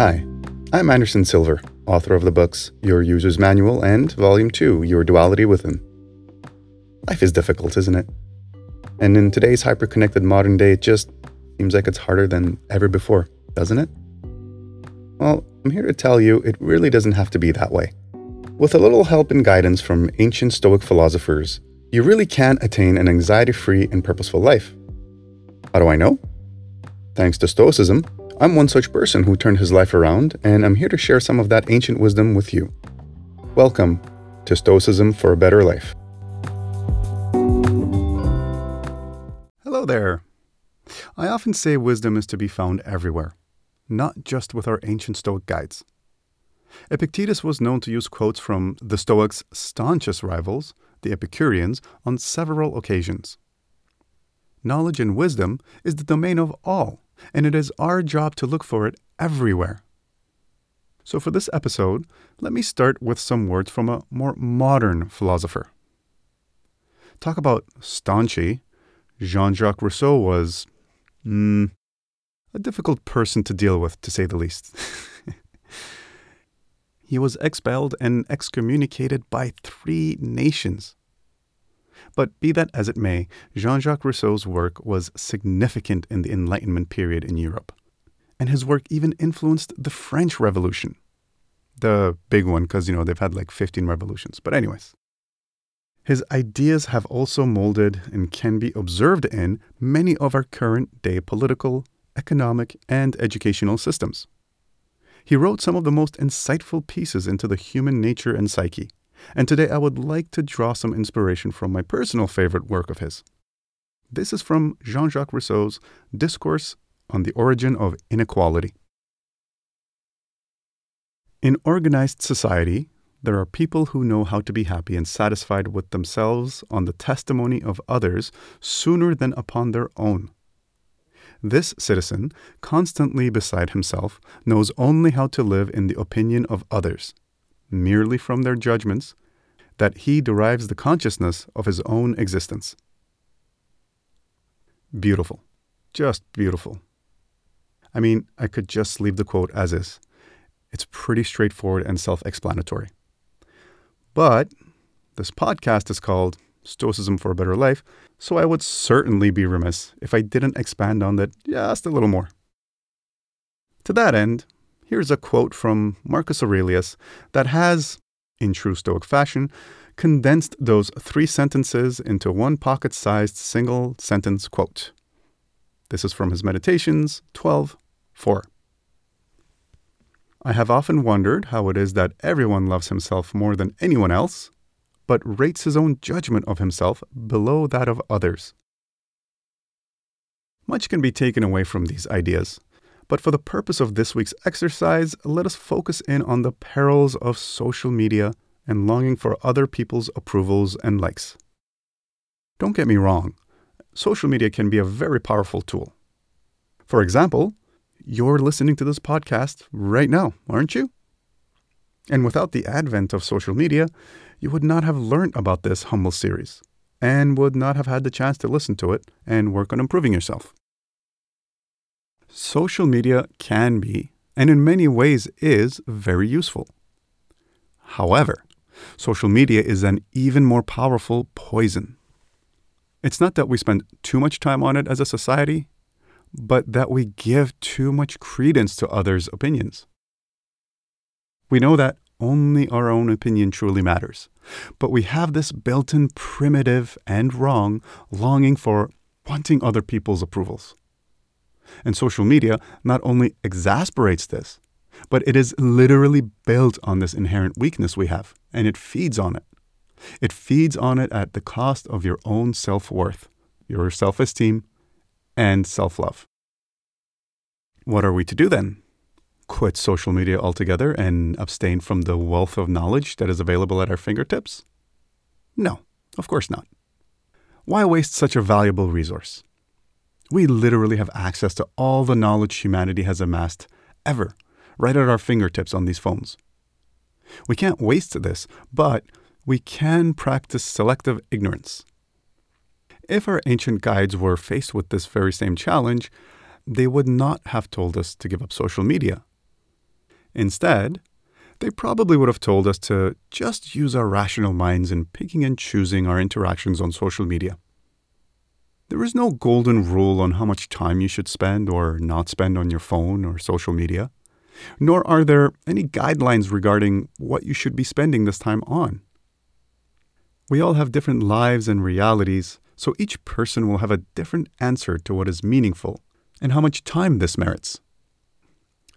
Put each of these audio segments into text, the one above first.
Hi, I'm Anderson Silver, author of the books Your User's Manual and Volume 2 Your Duality Within. Life is difficult, isn't it? And in today's hyper-connected modern day, it just seems like it's harder than ever before, doesn't it? Well, I'm here to tell you it really doesn't have to be that way. With a little help and guidance from ancient Stoic philosophers, you really can attain an anxiety free and purposeful life. How do I know? Thanks to Stoicism, I'm one such person who turned his life around, and I'm here to share some of that ancient wisdom with you. Welcome to Stoicism for a Better Life. Hello there. I often say wisdom is to be found everywhere, not just with our ancient Stoic guides. Epictetus was known to use quotes from the Stoics' staunchest rivals, the Epicureans, on several occasions. Knowledge and wisdom is the domain of all, and it is our job to look for it everywhere. So, for this episode, let me start with some words from a more modern philosopher. Talk about staunchy. Jean Jacques Rousseau was mm, a difficult person to deal with, to say the least. he was expelled and excommunicated by three nations. But be that as it may, Jean Jacques Rousseau's work was significant in the Enlightenment period in Europe. And his work even influenced the French Revolution. The big one, because, you know, they've had like 15 revolutions. But, anyways. His ideas have also molded and can be observed in many of our current day political, economic, and educational systems. He wrote some of the most insightful pieces into the human nature and psyche. And today I would like to draw some inspiration from my personal favorite work of his. This is from Jean Jacques Rousseau's Discourse on the Origin of Inequality. In organized society, there are people who know how to be happy and satisfied with themselves on the testimony of others sooner than upon their own. This citizen, constantly beside himself, knows only how to live in the opinion of others, merely from their judgments, that he derives the consciousness of his own existence. Beautiful. Just beautiful. I mean, I could just leave the quote as is. It's pretty straightforward and self explanatory. But this podcast is called Stoicism for a Better Life, so I would certainly be remiss if I didn't expand on that just a little more. To that end, here's a quote from Marcus Aurelius that has, in true Stoic fashion, condensed those three sentences into one pocket sized single sentence quote. This is from his Meditations 12 4. I have often wondered how it is that everyone loves himself more than anyone else, but rates his own judgment of himself below that of others. Much can be taken away from these ideas, but for the purpose of this week's exercise, let us focus in on the perils of social media and longing for other people's approvals and likes. Don't get me wrong, social media can be a very powerful tool. For example, you're listening to this podcast right now, aren't you? And without the advent of social media, you would not have learned about this humble series and would not have had the chance to listen to it and work on improving yourself. Social media can be, and in many ways is, very useful. However, social media is an even more powerful poison. It's not that we spend too much time on it as a society, but that we give too much credence to others' opinions. We know that only our own opinion truly matters. But we have this built in primitive and wrong longing for wanting other people's approvals. And social media not only exasperates this, but it is literally built on this inherent weakness we have, and it feeds on it. It feeds on it at the cost of your own self worth, your self esteem, and self love. What are we to do then? quit social media altogether and abstain from the wealth of knowledge that is available at our fingertips? No, of course not. Why waste such a valuable resource? We literally have access to all the knowledge humanity has amassed ever right at our fingertips on these phones. We can't waste this, but we can practice selective ignorance. If our ancient guides were faced with this very same challenge, they would not have told us to give up social media Instead, they probably would have told us to just use our rational minds in picking and choosing our interactions on social media. There is no golden rule on how much time you should spend or not spend on your phone or social media, nor are there any guidelines regarding what you should be spending this time on. We all have different lives and realities, so each person will have a different answer to what is meaningful and how much time this merits.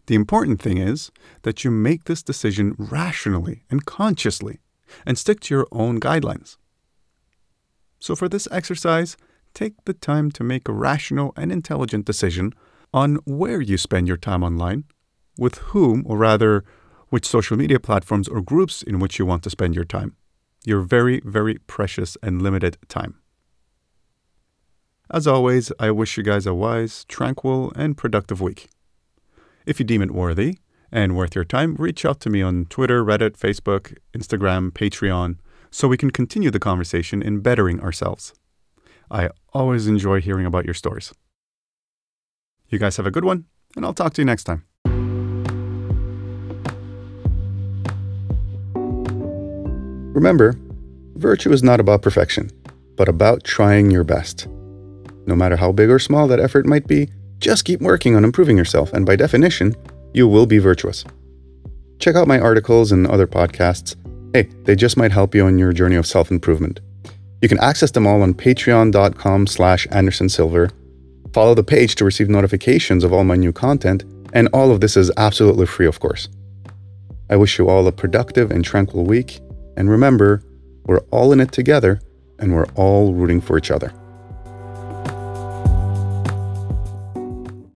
The important thing is that you make this decision rationally and consciously and stick to your own guidelines. So, for this exercise, take the time to make a rational and intelligent decision on where you spend your time online, with whom, or rather, which social media platforms or groups in which you want to spend your time. Your very, very precious and limited time. As always, I wish you guys a wise, tranquil, and productive week. If you deem it worthy and worth your time, reach out to me on Twitter, Reddit, Facebook, Instagram, Patreon, so we can continue the conversation in bettering ourselves. I always enjoy hearing about your stories. You guys have a good one, and I'll talk to you next time. Remember, virtue is not about perfection, but about trying your best. No matter how big or small that effort might be, just keep working on improving yourself, and by definition, you will be virtuous. Check out my articles and other podcasts. Hey, they just might help you on your journey of self-improvement. You can access them all on patreon.com slash andersonsilver. Follow the page to receive notifications of all my new content, and all of this is absolutely free, of course. I wish you all a productive and tranquil week, and remember, we're all in it together, and we're all rooting for each other.